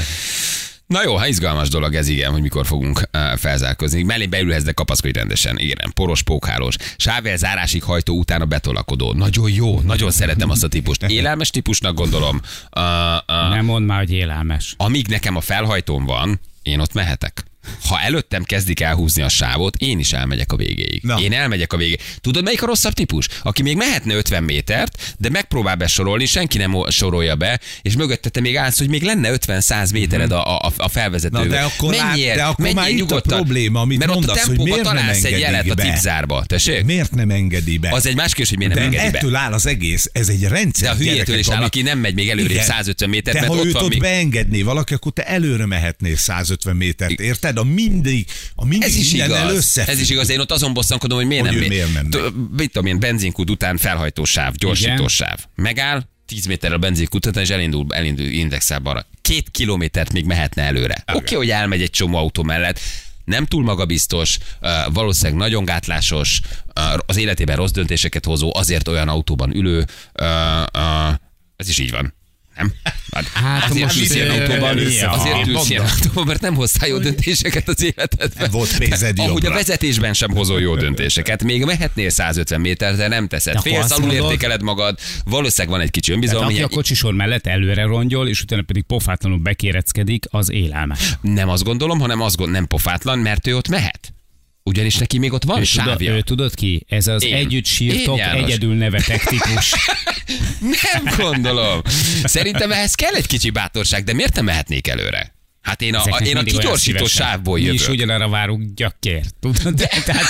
Na jó, hát izgalmas dolog ez, igen, hogy mikor fogunk uh, felzárkozni. Mellé beülhetsz, de kapaszkodj rendesen. Igen, poros, pókhálós. Sável zárásig hajtó utána betolakodó. Nagyon jó, nagyon szeretem azt a típust. Élelmes típusnak gondolom. Uh, uh, Nem mondd már, hogy élelmes. amíg nekem a felhajtóm van, én ott mehetek. Ha előttem kezdik elhúzni a sávot, én is elmegyek a végéig. Na. Én elmegyek a végéig. Tudod, melyik a rosszabb típus? Aki még mehetne 50 métert, de megpróbál besorolni, senki nem sorolja be, és mögötte te még állsz, hogy még lenne 50-100 métered a, a, a felvezető. Mhm. Na, de akkor menjél, de akkor menjél már itt a nyugodtan. probléma, amit Mert ott a mondasz, hogy tempóba miért nem találsz egy jelet a be. tipzárba. Tessék? Miért nem engedi be? Az egy más kérdés, hogy miért nem De engedi be. ettől áll az egész, ez egy rendszer. De a hülyétől is áll, aki nem megy még előrébb Igen. 150 métert, de mert ha ott őt van ott még- beengedné valaki, akkor te előre mehetnél 150 métert, érted? A mindig, a mindig Ez is igaz. összefügg. Ez is igaz. Én ott azon bosszankodom, hogy miért Hogy nem ő miért nem T- Mit tudom én, benzinkút után felhajtósáv, gyorsítósáv. Megáll, 10 méterre a benzinkút után, és elindul, elindul indexel balra. Két kilométert még mehetne előre. Oké, okay, hogy elmegy egy csomó autó mellett, nem túl magabiztos, valószínűleg nagyon gátlásos, az életében rossz döntéseket hozó, azért olyan autóban ülő, ez is így van. Nem? Hát azért most, ülsz ilyen autóban, ja. azért ülsz ilyen autóban, mert nem hoztál jó döntéseket az életedben. Volt pénzed Ahogy a vezetésben sem hozol jó döntéseket. Még mehetnél 150 méter, de nem teszed. Félsz, alul értékeled magad, valószínűleg van egy kicsi önbizalom. aki a kocsisor mellett előre rongyol, és utána pedig pofátlanul bekéreckedik, az élelmes. Nem azt gondolom, hanem azt gondolom, nem pofátlan, mert ő ott mehet. Ugyanis neki még ott van Ő tudod, sávja. ő tudod ki? Ez az Én. együtt sírtok, Én, János. egyedül nevetek típus. Nem gondolom. Szerintem ehhez kell egy kicsi bátorság, de miért nem mehetnék előre? Hát én a, a, én a kigyorsító sávból Mi jövök. is ugyanarra várunk gyakért. Tudod? De, tehát,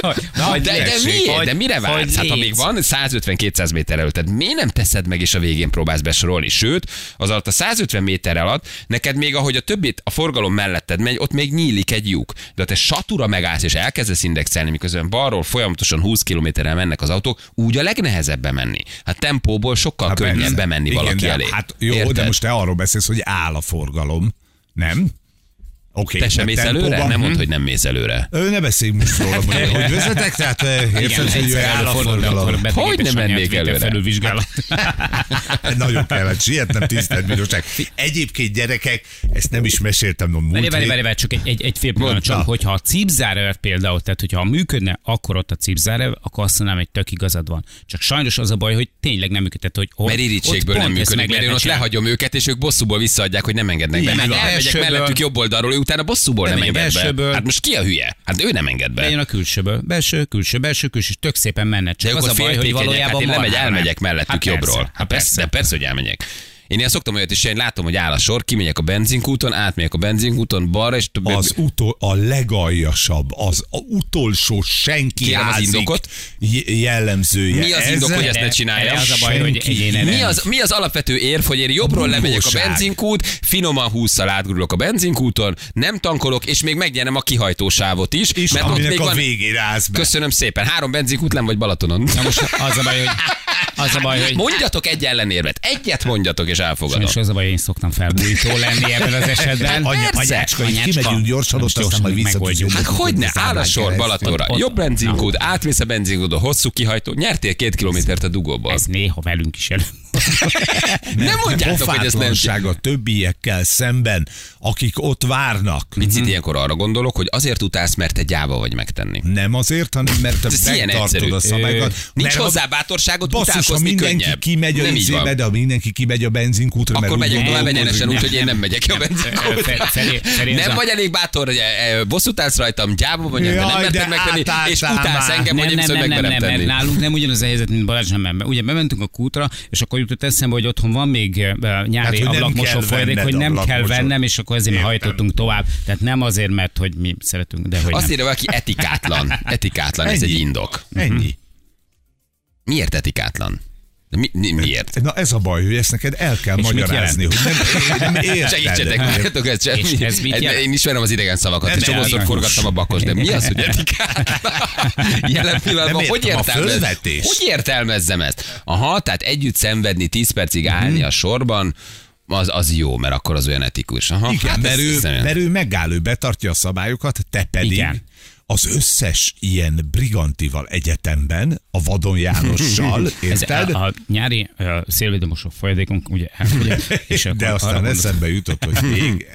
hogy, hogy de, de miért? hogy- de mire vársz? Hát ha még van 150-200 méter előtt, tehát miért nem teszed meg, és a végén próbálsz besorolni? Sőt, az alatt a 150 méter alatt, neked még ahogy a többit a forgalom melletted megy, ott még nyílik egy lyuk. De ha te satura megállsz, és elkezdesz indexelni, miközben balról folyamatosan 20 kilométerrel mennek az autók, úgy a legnehezebb bemenni. Hát tempóból sokkal Hát könnyebb bemenni Igen, valaki de, elé. Hát jó, de Érted? most te arról beszélsz, hogy áll a forgalom. Nem? Oké. Te sem de mész előre? tempóban- Nem mondd, hogy nem mész előre. Ö, ne beszéljünk most róla, hogy, hogy vezetek, tehát ö, érted, hogy áll a forgalom. Hogy nem mennék előre? Felülvizsgálat. Nagyon kellett sietnem, tisztelt bíróság. Egyébként gyerekek, ezt nem is meséltem a múlt Várj, várj, várj, csak egy, egy, egy fél pillanat, csak hogyha a cipzárev például, tehát hogyha működne, akkor ott a cipzárev, akkor azt mondanám, hogy tök igazad van. Csak sajnos az a baj, hogy tényleg nem működhet, hogy ott, Mert irítségből ott nem működik, mert én ott lehagyom őket, és ők bosszúból visszaadják, hogy nem engednek be. Elmegyek mellettük jobb oldalról, utána bosszúból nem Nem, enged be. belsőből- Hát most ki a hülye? Hát ő nem enged be. Bejön a külsőből. Belső, külső, belső, külső, és tök szépen menne. Csak az a baj, hogy féltékenyek, hát valójában én lemegy, elmegyek mellettük Hát jobbról. persze, Hát persze, de persze, hogy elmegyek. Én ilyen szoktam olyat is, én látom, hogy áll a sor, kimegyek a benzinkúton, átmegyek a benzinkúton, balra, és Az utol, a legaljasabb, az a utolsó senki Kérem az indokot. je- jellemzője. Mi az indok, hogy ezt ne Erre- csináljam? az a baj, hogy Mi az, mi az alapvető érv, hogy én jobbról lemegyek a benzinkút, finoman húszszal átgurulok a benzinkúton, nem tankolok, és még megnyerem a kihajtósávot is, És mert ott még a van... végére állsz be. Köszönöm szépen. Három benzinkút nem vagy Balatonon. Na most az a baj, hogy, az a baj, hogy Mondjatok egy ellenérvet. Egyet mondjatok, és elfogadom. Sajnos az a baj, hogy én szoktam felbújtó lenni ebben az esetben. Anya, Persze. anyácska, kimegyünk gyorsan, ott aztán majd visszatudjuk. megoldjuk. Hát hogy ne, áll a sor Balatonra. Jobb benzinkút, átmész a benzinkúton, hosszú kihajtó, nyertél két kilométert a dugóból. Ez néha velünk is elő. Nem mondjátok, hogy ez nem... A többiekkel szemben, akik ott várnak. Picit ilyenkor arra gondolok, hogy azért utálsz, mert te gyáva vagy megtenni. Nem azért, hanem mert te megtartod a szabályokat. Nincs hozzá bátorságot, Basszus, ha mindenki könnyebb. kimegy a izébe, de ha mindenki kimegy a benzinkútra, Akkor megyek tovább egyenesen, hogy- úgyhogy én nem megyek a benzinkútra. Nem vagy elég bátor, hogy e, e, bosszút állsz rajtam, gyáva vagy, nem merted megtenni, és utálsz engem, hogy nem, nem, nem, nem, nálunk nem ugyanaz a helyzet, mint Balázs nem. Ugye bementünk a kútra, és akkor jutott eszembe, hogy otthon van még eh, nyári Hát, ablakmosó folyadék, hogy nem kell vennem, és akkor ezért hajtottunk tovább. Tehát nem azért, mert hogy mi szeretünk, de hogy Azt írja valaki etikátlan. Etikátlan, ez egy indok. Ennyi. Miért etikátlan? Mi, mi, miért? Na ez a baj, hogy ezt neked el kell És magyarázni, hogy nem, nem érted. Segítsetek, várjatok, ez És semmi. ez mit jelent? Én ismerem az idegen szavakat, Nem és csomószor forgattam a bakos, de mi az, hogy etikátlan? Jelen pillanatban hogy értelmez, hogy értelmezzem ezt? Aha, tehát együtt szenvedni 10 percig állni Mhm. a sorban, Az, az jó, mert akkor az olyan etikus. Aha, Igen, hát mert, ő, mert ő megáll, ő betartja a szabályokat, te pedig Igen. Az összes ilyen brigantival egyetemben, a Vadon Jánossal, Ez érted? a, a nyári szélvédőmosó folyadékunk, ugye, ugye és De aztán eszembe jutott, hogy még.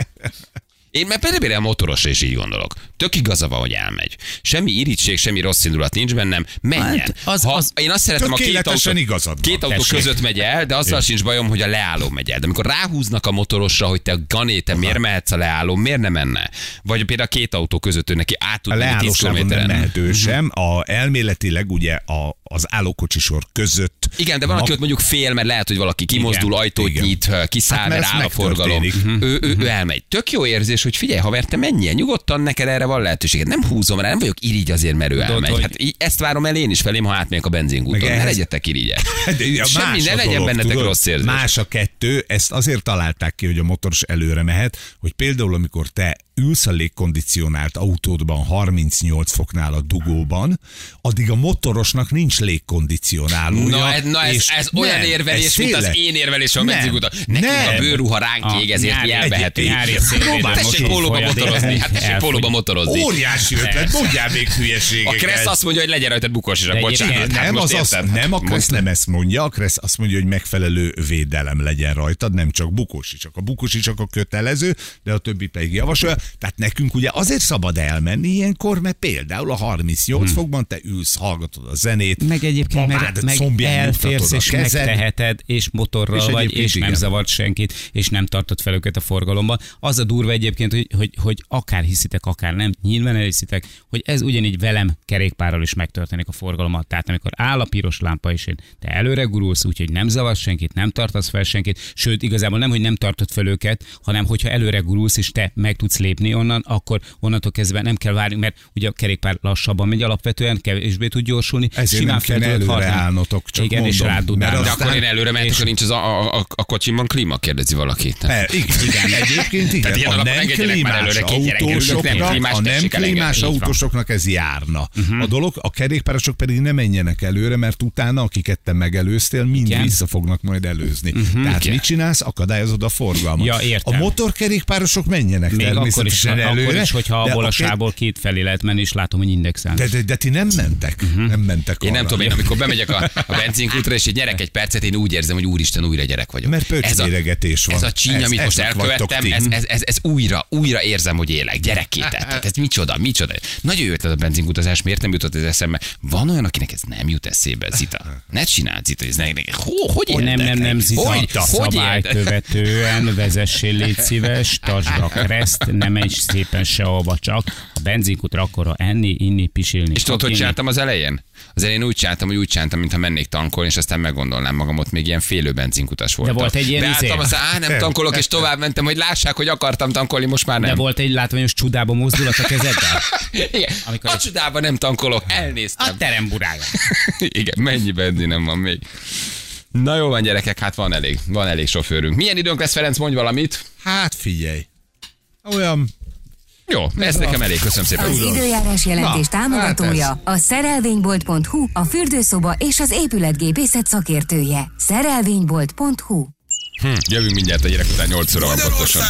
Én mert például a motorosra is így gondolok. Tök igaza van, hogy elmegy. Semmi irítség, semmi rossz indulat nincs bennem. Menjen. Hát, az- ha, az- én azt szeretem, a két autó, igazad van. két autó Tessék. között megy el, de azzal sincs bajom, hogy a leálló megy el. De amikor ráhúznak a motorosra, hogy te gané, te miért mehetsz a leálló, miért nem menne? Vagy például a két autó között ő neki át tud A menni 10 leállósávon nem mehető sem. A, elméletileg ugye a, az állókocsisor között. Igen, de van, aki ott mondjuk fél, mert lehet, hogy valaki kimozdul, Igen, ajtót igen. nyit, kiszáll, Hát, mert áll a forgalom. megtörténik. Ő, ő, ő elmegy. Tök jó érzés, hogy figyelj, haver, te menjél nyugodtan, neked erre van lehetőséged. Nem húzom rá, nem vagyok irigy azért, mert ő elmegy. hogy- Hát ezt várom el én is felém, ha átmegyek a benzingúton. Meg Ne ehhez- legyetek irigyek. Semmi, ne legyen dolog, bennetek tudod? rossz érzés. Más a kettő, ezt azért találták ki, hogy a motoros előre mehet, hogy például amikor te ülsz a légkondicionált autódban 38 foknál a dugóban, addig a motorosnak nincs légkondicionálója. Na, ez, na ez, ez olyan nem, érvelés, ez mint az tényleg. én érvelésem a benzingúton. Nekünk nem. a bőrruha ránk A ég, ezért Próbálj, szélvédőmosó Tessék pólóba motorozni, hát tessék pólóba motorozni. Óriási ötlet, mondjál még A hülyeségeket. Kressz azt mondja, hogy legyen rajtad bukós is, bocsánat. Hát nem, most az az, érted? nem a Kressz Most- nem ezt mondja, a Kressz azt mondja, hogy megfelelő védelem legyen rajtad, nem csak bukósi, csak a bukósi csak a kötelező, de a többi pedig javasolja. Tehát nekünk ugye azért szabad elmenni ilyenkor, mert például a 38 Hmm. fokban te ülsz, hallgatod a zenét, Meg egyébként, mert mamád meg combján elférsz és kezed. megteheted, és motorral És vagy, és nem igen. zavart senkit, és nem tartott fel őket a forgalomban. Az a durva egyébként, hogy, hogy, hogy akár hiszitek, akár nem, nyilván elhiszitek, hogy ez ugyanígy velem kerékpárral is megtörténik a forgalommal. Tehát amikor áll a piros lámpa, és én te előre gurulsz, úgyhogy nem zavarsz senkit, nem tartasz fel senkit, sőt, igazából nem, hogy nem tartod fel őket, hanem hogyha előre gurulsz, és te meg tudsz lépni onnan, akkor onnantól kezdve nem kell várni, mert ugye a kerékpár lassabban megy alapvetően, kevésbé tud gyorsulni. Ezért nem fel kéne tudod előre állnotok, csak Igen, és mondom. rád Mert dudálnak. De aztán- akkor én előre mehetek, akkor nincs az a, a, a, a kocsimban klíma, kérdezi valaki. Per, igen, igen, egyébként igen. Tehát ilyen A nem klímás előre, ülök, nem autósoknak, klímás, a nem klímás autósoknak ez járna. A dolog, a kerékpárosok pedig ne menjenek előre, mert utána, akiket te megelőztél, mind Igen. vissza fognak majd előzni. Tehát Igen. mit csinálsz? Akadályozod a forgalmat. Ja, értem. A motorkerékpárosok menjenek Még akkor is, előre. akkor is, hogyha abból a sából két felé lehet menni, és látom, hogy indexel. de, de, de, ti nem mentek. Nem mentek Én nem arra. tudom, én amikor bemegyek a, a benzinkútra, és így nyerek egy percet, én úgy érzem, hogy úristen, újra gyerek vagyok. Mert pöcsméregetés van. Ez a csíny, Ez- amit most elkövettem, ez, ez, ez, ez, újra, újra érzem, hogy élek. Gyerekké tettek. Ez micsoda, micsoda. Nagyon jó ötlet a benzinkutazás, miért nem jutott ez eszembe? Van olyan, akinek ez nem jut eszébe, Zita. Ne csináld, Zita, ez ne, ne, ho, hogy nem, nem, nem, Zita, Hogy, szabálykövetően vezessél, légy szíves, tartsd a kereszt, ne menj szépen sehova csak. A benzinkutra akkor enni, inni, pisilni. És tudod, hogy csináltam az elején? Az elején úgy csináltam, hogy úgy csináltam, mintha mennék tankolni, és aztán meggondolnám magam, ott még ilyen félő benzinkutas voltam. volt egy ilyen Beálltam, izé. aztán, á, nem tankolok, és tovább mentem, hogy lássák, hogy akartam tankolni, most már De nem. volt egy látványos csudába mozdulat a kezeddel? Igen. Amikor a csodában nem tankolok, elnéztem. A teremburája. Igen, mennyi benzinem van még. Na jó van gyerekek, hát van elég, van elég sofőrünk. Milyen időnk lesz, Ferenc, mondj valamit. Hát figyelj. Olyan Jó, ez nekem elég, köszönöm szépen. Az időjárás jelentés Na, támogatója hát a szerelvénybolt.hu, a fürdőszoba és az épületgépészet szakértője. Szerelvénybolt.hu Hm, jövünk mindjárt a gyerek után 8 óra van pontosan.